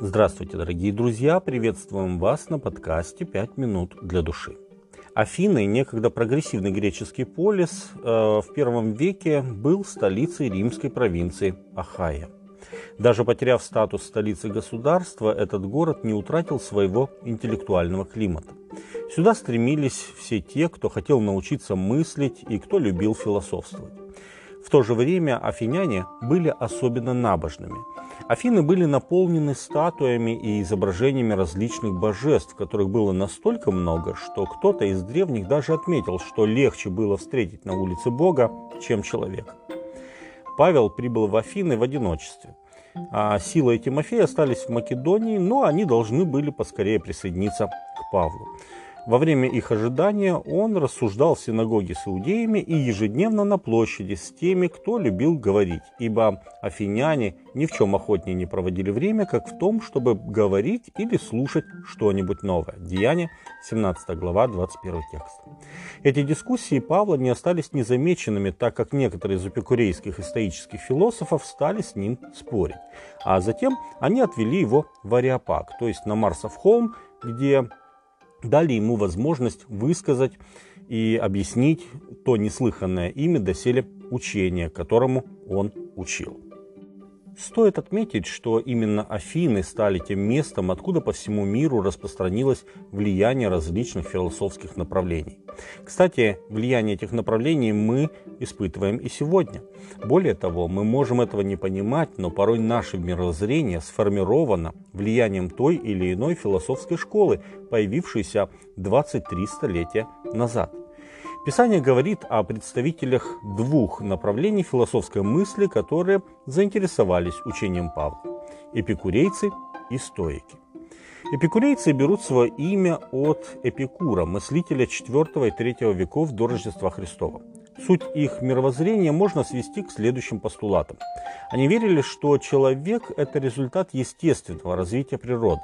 Здравствуйте, дорогие друзья! Приветствуем вас на подкасте «Пять минут для души». Афины, некогда прогрессивный греческий полис, э, в первом веке был столицей римской провинции Ахая. Даже потеряв статус столицы государства, этот город не утратил своего интеллектуального климата. Сюда стремились все те, кто хотел научиться мыслить и кто любил философствовать. В то же время афиняне были особенно набожными. Афины были наполнены статуями и изображениями различных божеств, которых было настолько много, что кто-то из древних даже отметил, что легче было встретить на улице Бога, чем человека. Павел прибыл в Афины в одиночестве. А Сила и Тимофей остались в Македонии, но они должны были поскорее присоединиться к Павлу. Во время их ожидания он рассуждал в синагоге с иудеями и ежедневно на площади с теми, кто любил говорить, ибо афиняне ни в чем охотнее не проводили время, как в том, чтобы говорить или слушать что-нибудь новое. Деяние, 17 глава, 21 текст. Эти дискуссии Павла не остались незамеченными, так как некоторые из эпикурейских исторических философов стали с ним спорить. А затем они отвели его в Ариапак, то есть на Марсов холм, где дали ему возможность высказать и объяснить то неслыханное ими доселе учение, которому он учил. Стоит отметить, что именно Афины стали тем местом, откуда по всему миру распространилось влияние различных философских направлений. Кстати, влияние этих направлений мы испытываем и сегодня. Более того, мы можем этого не понимать, но порой наше мировоззрение сформировано влиянием той или иной философской школы, появившейся 23 столетия назад. Писание говорит о представителях двух направлений философской мысли, которые заинтересовались учением Павла – эпикурейцы и стоики. Эпикурейцы берут свое имя от Эпикура, мыслителя IV и III веков до Рождества Христова. Суть их мировоззрения можно свести к следующим постулатам. Они верили, что человек – это результат естественного развития природы.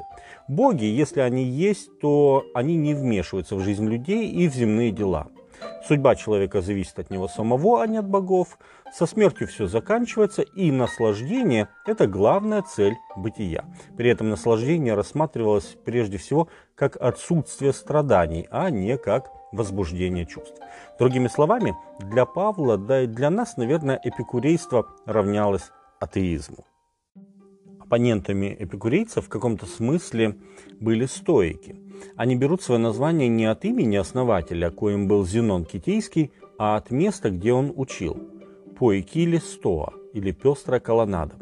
Боги, если они есть, то они не вмешиваются в жизнь людей и в земные дела – Судьба человека зависит от него самого, а не от богов. Со смертью все заканчивается, и наслаждение – это главная цель бытия. При этом наслаждение рассматривалось прежде всего как отсутствие страданий, а не как возбуждение чувств. Другими словами, для Павла, да и для нас, наверное, эпикурейство равнялось атеизму. Оппонентами эпикурейцев в каком-то смысле были стоики – они берут свое название не от имени основателя, коим был Зенон Китейский, а от места, где он учил – Поикили Стоа или Пестрая колоннада.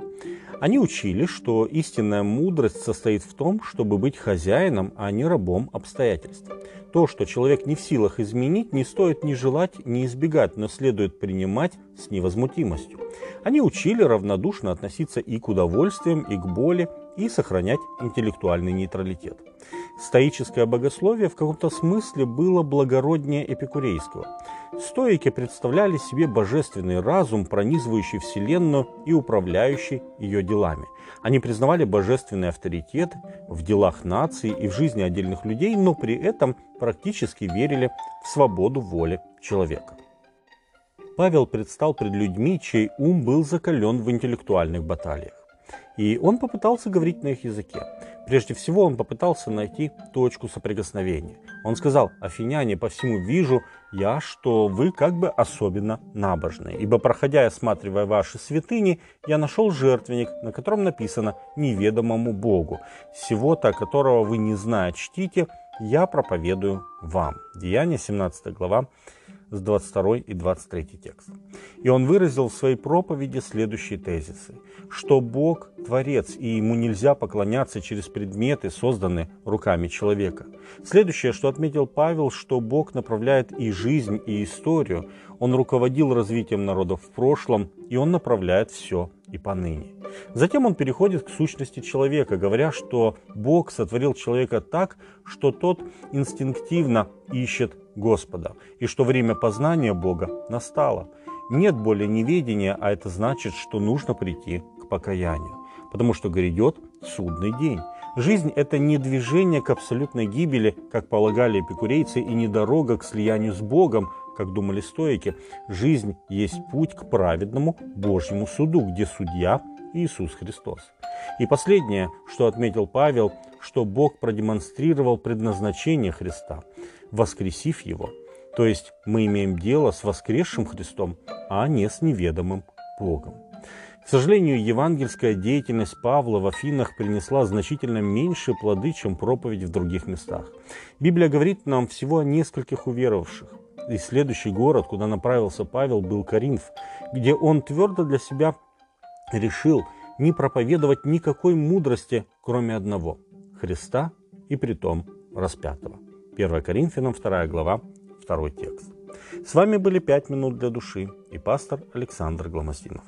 Они учили, что истинная мудрость состоит в том, чтобы быть хозяином, а не рабом обстоятельств. То, что человек не в силах изменить, не стоит ни желать, ни избегать, но следует принимать с невозмутимостью. Они учили равнодушно относиться и к удовольствиям, и к боли, и сохранять интеллектуальный нейтралитет. Стоическое богословие в каком-то смысле было благороднее эпикурейского. Стоики представляли себе божественный разум, пронизывающий Вселенную и управляющий ее делами. Они признавали божественный авторитет в делах нации и в жизни отдельных людей, но при этом практически верили в свободу воли человека. Павел предстал пред людьми, чей ум был закален в интеллектуальных баталиях. И он попытался говорить на их языке. Прежде всего он попытался найти точку соприкосновения. Он сказал, афиняне, по всему вижу я, что вы как бы особенно набожные, ибо проходя и осматривая ваши святыни, я нашел жертвенник, на котором написано «неведомому Богу». Всего-то, которого вы не зная чтите, я проповедую вам. Деяние 17 глава с 22 и 23 текст. И он выразил в своей проповеди следующие тезисы, что Бог – Творец, и Ему нельзя поклоняться через предметы, созданные руками человека. Следующее, что отметил Павел, что Бог направляет и жизнь, и историю. Он руководил развитием народов в прошлом, и Он направляет все и поныне. Затем он переходит к сущности человека, говоря, что Бог сотворил человека так, что тот инстинктивно ищет Господа, и что время познания Бога настало. Нет более неведения, а это значит, что нужно прийти к покаянию, потому что грядет судный день. Жизнь – это не движение к абсолютной гибели, как полагали эпикурейцы, и не дорога к слиянию с Богом, как думали стоики. Жизнь есть путь к праведному Божьему суду, где судья Иисус Христос. И последнее, что отметил Павел, что Бог продемонстрировал предназначение Христа, воскресив Его. То есть мы имеем дело с воскресшим Христом, а не с неведомым Богом. К сожалению, евангельская деятельность Павла в Афинах принесла значительно меньшие плоды, чем проповедь в других местах. Библия говорит нам всего о нескольких уверовавших. И следующий город, куда направился Павел, был Коринф, где он твердо для себя решил не проповедовать никакой мудрости, кроме одного – Христа и притом распятого. 1 Коринфянам 2 глава, 2 текст. С вами были «Пять минут для души» и пастор Александр Гломоздинов.